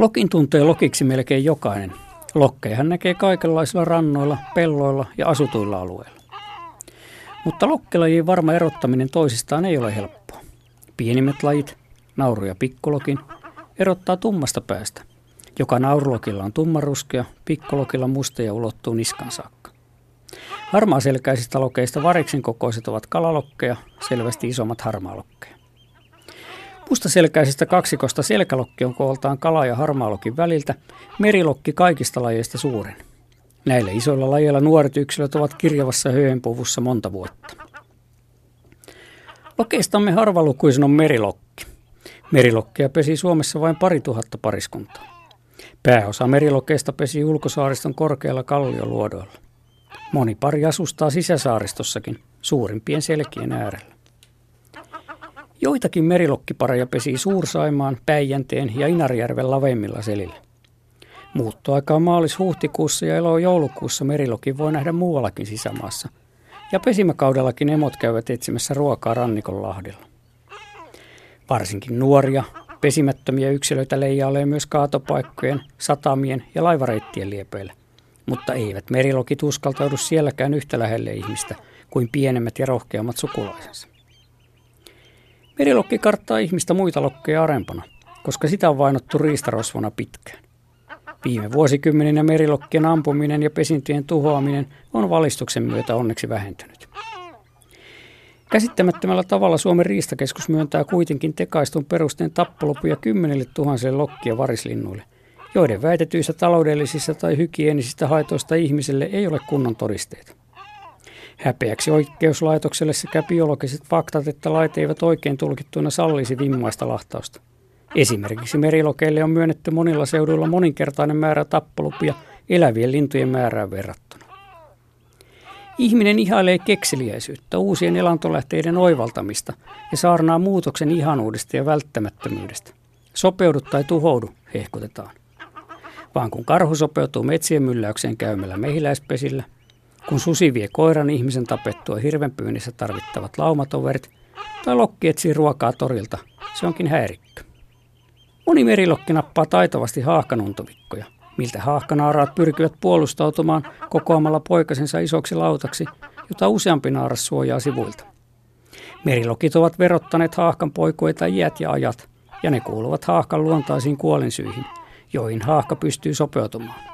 Lokin tuntee lokiksi melkein jokainen. Lokkejahan näkee kaikenlaisilla rannoilla, pelloilla ja asutuilla alueilla. Mutta lokkelajien varma erottaminen toisistaan ei ole helppoa. Pienimmät lajit, nauru ja pikkulokin, erottaa tummasta päästä. Joka naurulokilla on tummaruskea, pikkulokilla musta ja ulottuu niskan saakka. Harmaaselkäisistä lokeista variksen kokoiset ovat kalalokkeja, selvästi isommat harmaalokkeja. Mustaselkäisestä kaksikosta selkälokki on kooltaan kala- ja harmaalokin väliltä, merilokki kaikista lajeista suurin. Näillä isoilla lajeilla nuoret yksilöt ovat kirjavassa höönpuvussa monta vuotta. Lokeistamme harvalukuisen on merilokki. Merilokkeja pesi Suomessa vain pari tuhatta pariskuntaa. Pääosa merilokeista pesi ulkosaariston korkealla kallioluodoilla. Moni pari asustaa sisäsaaristossakin, suurimpien selkien äärellä. Joitakin merilokkipareja pesi Suursaimaan, Päijänteen ja Inarijärven laveimmilla selillä. Muuttoaikaa maalis-huhtikuussa ja elo-joulukuussa merilokin voi nähdä muuallakin sisämaassa. Ja pesimäkaudellakin emot käyvät etsimässä ruokaa rannikon lahdilla. Varsinkin nuoria, pesimättömiä yksilöitä leijailee myös kaatopaikkojen, satamien ja laivareittien liepeillä. Mutta eivät merilokit uskaltaudu sielläkään yhtä lähelle ihmistä kuin pienemmät ja rohkeammat sukulaisensa. Merilokki karttaa ihmistä muita lokkeja arempana, koska sitä on vainottu riistarosvona pitkään. Viime vuosikymmeninä merilokkien ampuminen ja pesintyjen tuhoaminen on valistuksen myötä onneksi vähentynyt. Käsittämättömällä tavalla Suomen riistakeskus myöntää kuitenkin tekaistun perusteen tappolupuja kymmenille tuhansille lokkia varislinnuille, joiden väitetyissä taloudellisissa tai hygienisistä haitoista ihmisille ei ole kunnon todisteita. Häpeäksi oikeuslaitokselle sekä biologiset faktat, että lait eivät oikein tulkittuina sallisi vimmaista lahtausta. Esimerkiksi merilokeille on myönnetty monilla seuduilla moninkertainen määrä tappolupia elävien lintujen määrään verrattuna. Ihminen ihailee kekseliäisyyttä, uusien elantolähteiden oivaltamista ja saarnaa muutoksen ihanuudesta ja välttämättömyydestä. Sopeudu tai tuhoudu, hehkutetaan. Vaan kun karhu sopeutuu metsien mylläykseen käymällä mehiläispesillä – kun susi vie koiran ihmisen tapettua hirvenpyynnissä tarvittavat laumatoverit, tai lokki etsii ruokaa torilta, se onkin häirikkö. Moni merilokki nappaa taitavasti haahkanuntovikkoja, miltä haahkanaaraat pyrkivät puolustautumaan kokoamalla poikasensa isoksi lautaksi, jota useampi naaras suojaa sivuilta. Merilokit ovat verottaneet haahkan poikuita iät ja ajat, ja ne kuuluvat haahkan luontaisiin kuolinsyihin, joihin haahka pystyy sopeutumaan.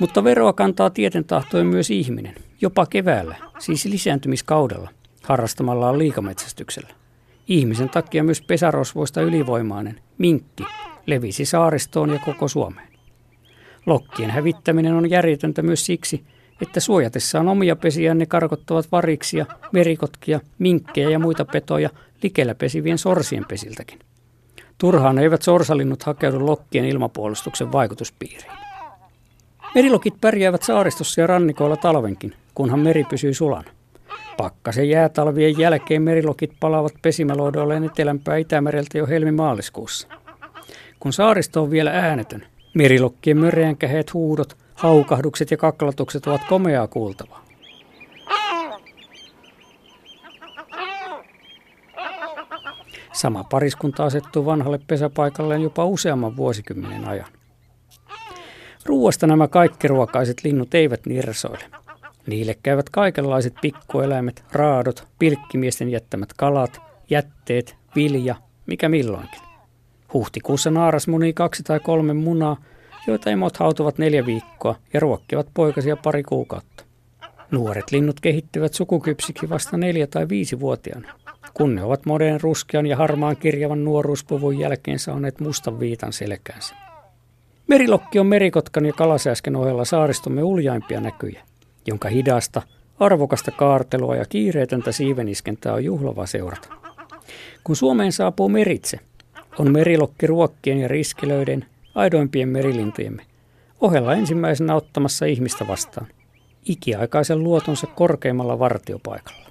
Mutta veroa kantaa tieten tahtoen myös ihminen, jopa keväällä, siis lisääntymiskaudella, harrastamallaan liikametsästyksellä. Ihmisen takia myös pesärosvoista ylivoimainen, minkki, levisi saaristoon ja koko Suomeen. Lokkien hävittäminen on järjetöntä myös siksi, että suojatessaan omia pesiään ne karkottavat variksia, merikotkia, minkkejä ja muita petoja likellä pesivien sorsien pesiltäkin. Turhaan eivät sorsalinnut hakeudu lokkien ilmapuolustuksen vaikutuspiiriin. Merilokit pärjäävät saaristossa ja rannikoilla talvenkin, kunhan meri pysyy sulan. Pakkasen jäätalvien jälkeen merilokit palaavat pesimäloidoilleen etelämpää Itämereltä jo helmi-maaliskuussa. Kun saaristo on vielä äänetön, merilokkien möreän käheet huudot, haukahdukset ja kaklatukset ovat komeaa kuultavaa. Sama pariskunta asettuu vanhalle pesäpaikalleen jopa useamman vuosikymmenen ajan. Ruuasta nämä kaikkiruokaiset linnut eivät nirsoile. Niille käyvät kaikenlaiset pikkueläimet, raadot, pilkkimiesten jättämät kalat, jätteet, vilja, mikä milloinkin. Huhtikuussa naaras munii kaksi tai kolme munaa, joita emot hautuvat neljä viikkoa ja ruokkivat poikasia pari kuukautta. Nuoret linnut kehittyvät sukukypsiksi vasta neljä- tai viisivuotiaana, kun ne ovat modernin ruskean ja harmaan kirjavan nuoruuspuvun jälkeen saaneet mustan viitan selkäänsä. Merilokki on merikotkan ja kalasääsken ohella saaristomme uljaimpia näkyjä, jonka hidasta, arvokasta kaartelua ja kiireetöntä siiveniskentää on juhlava seurata. Kun Suomeen saapuu meritse, on merilokki ruokkien ja riskelöiden, aidoimpien merilintujemme, ohella ensimmäisenä ottamassa ihmistä vastaan, ikiaikaisen luotonsa korkeimmalla vartiopaikalla.